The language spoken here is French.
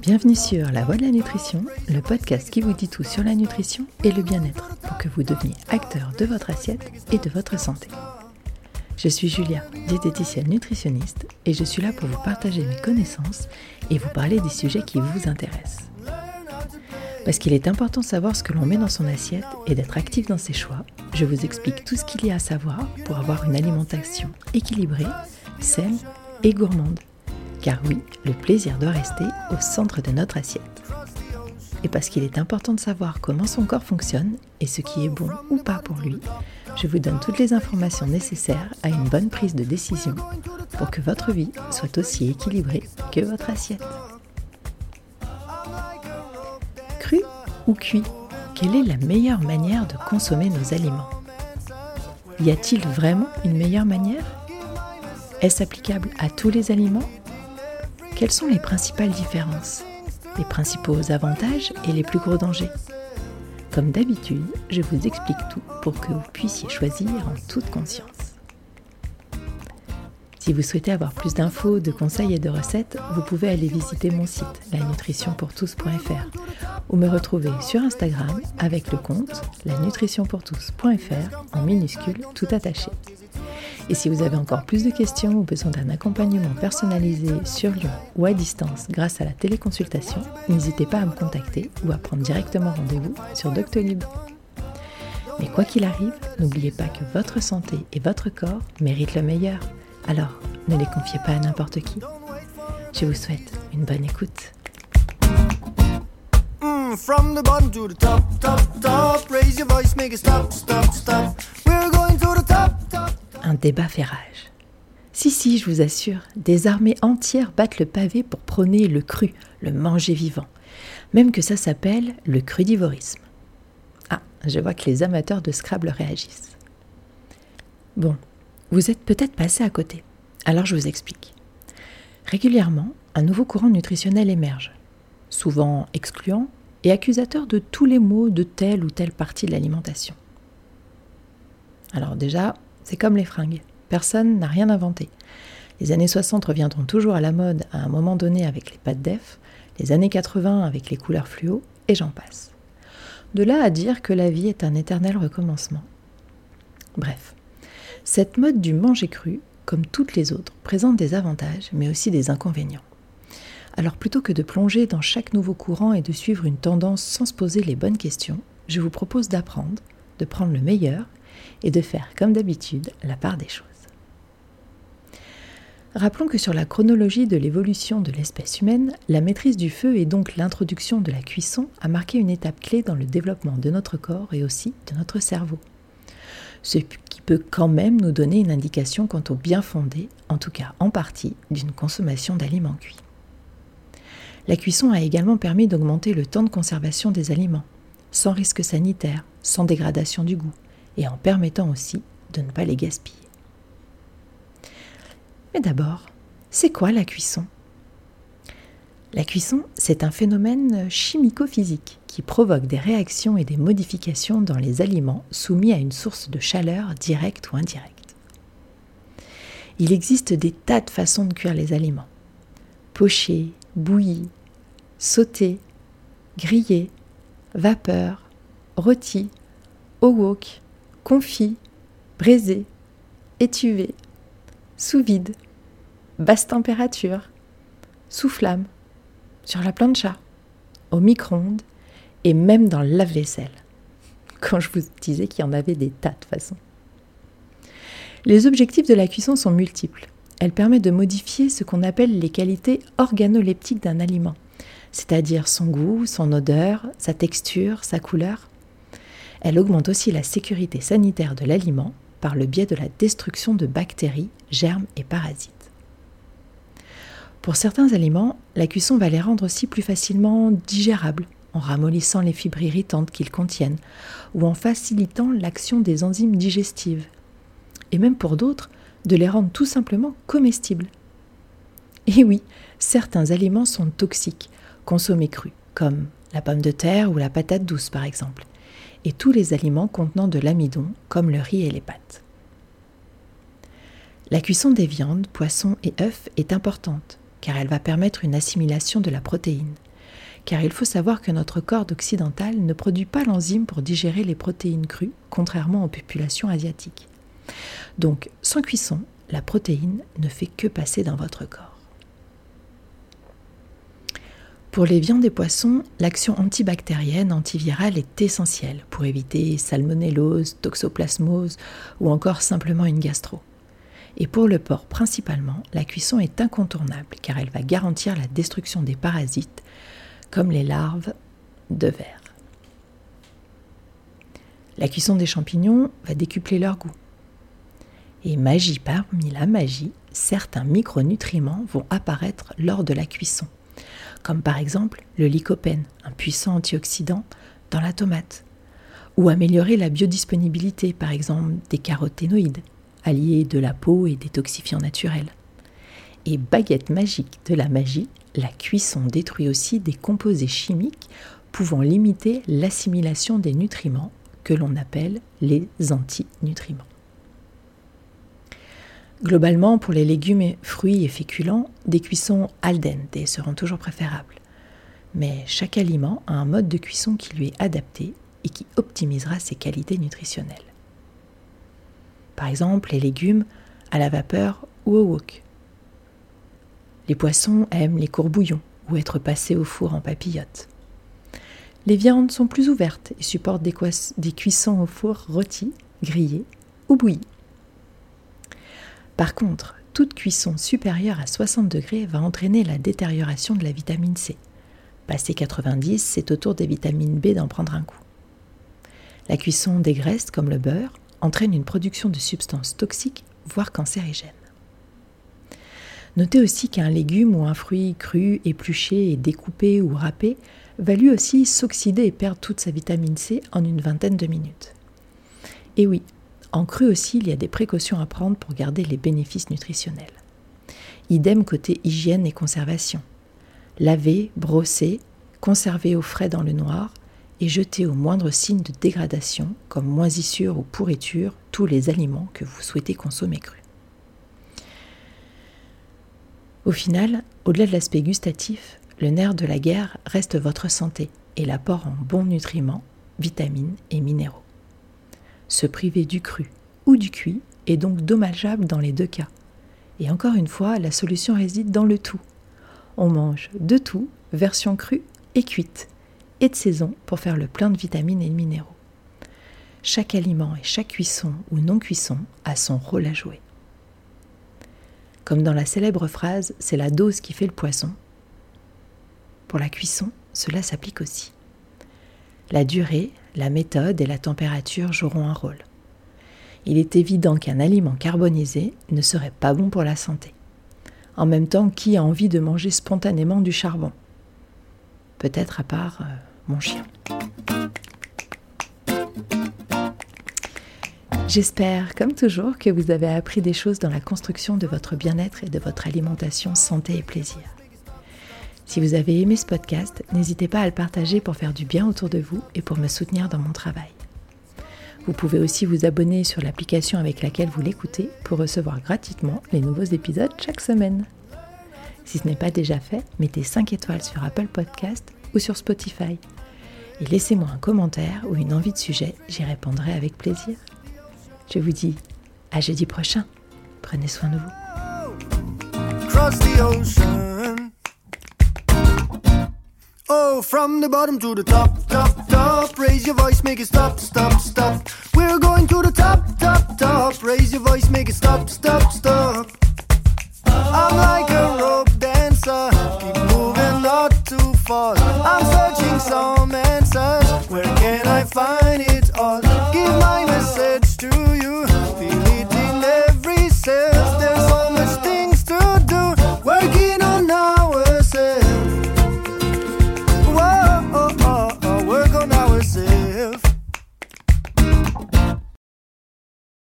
Bienvenue sur La Voix de la Nutrition, le podcast qui vous dit tout sur la nutrition et le bien-être pour que vous deveniez acteur de votre assiette et de votre santé. Je suis Julia, diététicienne nutritionniste, et je suis là pour vous partager mes connaissances et vous parler des sujets qui vous intéressent. Parce qu'il est important de savoir ce que l'on met dans son assiette et d'être actif dans ses choix, je vous explique tout ce qu'il y a à savoir pour avoir une alimentation équilibrée, saine et gourmande. Car oui, le plaisir doit rester au centre de notre assiette. Et parce qu'il est important de savoir comment son corps fonctionne et ce qui est bon ou pas pour lui, je vous donne toutes les informations nécessaires à une bonne prise de décision pour que votre vie soit aussi équilibrée que votre assiette. Cru ou cuit Quelle est la meilleure manière de consommer nos aliments? Y a-t-il vraiment une meilleure manière? Est-ce applicable à tous les aliments? Quelles sont les principales différences, les principaux avantages et les plus gros dangers? Comme d'habitude, je vous explique tout pour que vous puissiez choisir en toute conscience. Si vous souhaitez avoir plus d'infos, de conseils et de recettes, vous pouvez aller visiter mon site lanutritionpourtous.fr ou me retrouver sur Instagram avec le compte lanutritionpourtous.fr en minuscule tout attaché. Et si vous avez encore plus de questions ou besoin d'un accompagnement personnalisé sur Lyon ou à distance grâce à la téléconsultation, n'hésitez pas à me contacter ou à prendre directement rendez-vous sur Doctolib. Mais quoi qu'il arrive, n'oubliez pas que votre santé et votre corps méritent le meilleur. Alors, ne les confiez pas à n'importe qui. Je vous souhaite une bonne écoute. Un débat fait rage. Si, si, je vous assure, des armées entières battent le pavé pour prôner le cru, le manger vivant. Même que ça s'appelle le crudivorisme. Ah, je vois que les amateurs de Scrabble réagissent. Bon, vous êtes peut-être passé à côté. Alors je vous explique. Régulièrement, un nouveau courant nutritionnel émerge, souvent excluant et accusateur de tous les maux de telle ou telle partie de l'alimentation. Alors déjà, c'est comme les fringues. Personne n'a rien inventé. Les années 60 reviendront toujours à la mode à un moment donné avec les pâtes d'EF, les années 80 avec les couleurs fluo, et j'en passe. De là à dire que la vie est un éternel recommencement. Bref, cette mode du manger cru, comme toutes les autres, présente des avantages, mais aussi des inconvénients. Alors plutôt que de plonger dans chaque nouveau courant et de suivre une tendance sans se poser les bonnes questions, je vous propose d'apprendre, de prendre le meilleur et de faire, comme d'habitude, la part des choses. Rappelons que sur la chronologie de l'évolution de l'espèce humaine, la maîtrise du feu et donc l'introduction de la cuisson a marqué une étape clé dans le développement de notre corps et aussi de notre cerveau. Ce qui peut quand même nous donner une indication quant au bien fondé, en tout cas en partie, d'une consommation d'aliments cuits. La cuisson a également permis d'augmenter le temps de conservation des aliments, sans risque sanitaire, sans dégradation du goût, et en permettant aussi de ne pas les gaspiller. Mais d'abord, c'est quoi la cuisson? La cuisson, c'est un phénomène chimico-physique qui provoque des réactions et des modifications dans les aliments soumis à une source de chaleur directe ou indirecte. Il existe des tas de façons de cuire les aliments. Pocher, bouilli, sauter, griller, vapeur, rôti, au wok, confit, braisé, étuvé, sous vide, basse température, sous flamme, sur la plancha, au micro-ondes et même dans le lave-vaisselle. Quand je vous disais qu'il y en avait des tas de façons. Les objectifs de la cuisson sont multiples. Elle permet de modifier ce qu'on appelle les qualités organoleptiques d'un aliment, c'est-à-dire son goût, son odeur, sa texture, sa couleur, elle augmente aussi la sécurité sanitaire de l'aliment par le biais de la destruction de bactéries, germes et parasites. Pour certains aliments, la cuisson va les rendre aussi plus facilement digérables en ramollissant les fibres irritantes qu'ils contiennent ou en facilitant l'action des enzymes digestives. Et même pour d'autres, de les rendre tout simplement comestibles. Et oui, certains aliments sont toxiques, consommés crus, comme la pomme de terre ou la patate douce par exemple et tous les aliments contenant de l'amidon, comme le riz et les pâtes. La cuisson des viandes, poissons et œufs est importante, car elle va permettre une assimilation de la protéine. Car il faut savoir que notre corps occidental ne produit pas l'enzyme pour digérer les protéines crues, contrairement aux populations asiatiques. Donc, sans cuisson, la protéine ne fait que passer dans votre corps. Pour les viandes et poissons, l'action antibactérienne, antivirale est essentielle pour éviter salmonellose, toxoplasmose ou encore simplement une gastro. Et pour le porc principalement, la cuisson est incontournable car elle va garantir la destruction des parasites comme les larves de verre. La cuisson des champignons va décupler leur goût. Et magie parmi la magie, certains micronutriments vont apparaître lors de la cuisson comme par exemple le lycopène, un puissant antioxydant, dans la tomate, ou améliorer la biodisponibilité, par exemple des caroténoïdes, alliés de la peau et détoxifiants naturels. Et baguette magique de la magie, la cuisson détruit aussi des composés chimiques pouvant limiter l'assimilation des nutriments que l'on appelle les antinutriments. Globalement, pour les légumes, fruits et féculents, des cuissons al dente seront toujours préférables. Mais chaque aliment a un mode de cuisson qui lui est adapté et qui optimisera ses qualités nutritionnelles. Par exemple, les légumes à la vapeur ou au wok. Les poissons aiment les courbouillons ou être passés au four en papillote. Les viandes sont plus ouvertes et supportent des, cuissons au four rôtis, grillés ou bouillis. Par contre, toute cuisson supérieure à 60 degrés va entraîner la détérioration de la vitamine C. Passé 90, c'est au tour des vitamines B d'en prendre un coup. La cuisson des graisses, comme le beurre, entraîne une production de substances toxiques, voire cancérigènes. Notez aussi qu'un légume ou un fruit cru, épluché et découpé ou râpé va lui aussi s'oxyder et perdre toute sa vitamine C en une vingtaine de minutes. Et oui, en cru aussi, il y a des précautions à prendre pour garder les bénéfices nutritionnels. Idem côté hygiène et conservation. Laver, brosser, conserver au frais dans le noir et jeter au moindre signe de dégradation, comme moisissure ou pourriture, tous les aliments que vous souhaitez consommer crus. Au final, au-delà de l'aspect gustatif, le nerf de la guerre reste votre santé et l'apport en bons nutriments, vitamines et minéraux. Se priver du cru ou du cuit est donc dommageable dans les deux cas. Et encore une fois, la solution réside dans le tout. On mange de tout, version crue et cuite, et de saison pour faire le plein de vitamines et de minéraux. Chaque aliment et chaque cuisson ou non-cuisson a son rôle à jouer. Comme dans la célèbre phrase C'est la dose qui fait le poisson. Pour la cuisson, cela s'applique aussi. La durée, la méthode et la température joueront un rôle. Il est évident qu'un aliment carbonisé ne serait pas bon pour la santé. En même temps, qui a envie de manger spontanément du charbon? Peut-être à part euh, mon chien. J'espère, comme toujours, que vous avez appris des choses dans la construction de votre bien-être et de votre alimentation santé et plaisir. Si vous avez aimé ce podcast, n'hésitez pas à le partager pour faire du bien autour de vous et pour me soutenir dans mon travail. Vous pouvez aussi vous abonner sur l'application avec laquelle vous l'écoutez pour recevoir gratuitement les nouveaux épisodes chaque semaine. Si ce n'est pas déjà fait, mettez 5 étoiles sur Apple Podcast ou sur Spotify. Et laissez-moi un commentaire ou une envie de sujet, j'y répondrai avec plaisir. Je vous dis à jeudi prochain. Prenez soin de vous. Oh, from the bottom to the top, top, top. Raise your voice, make it stop, stop, stop. We're going to the top, top, top. Raise your voice, make it stop, stop, stop. I'm like a rope dancer, keep moving not too far. I'm searching some answers. Where can I find it all? Give my message to you, feel it in every cell.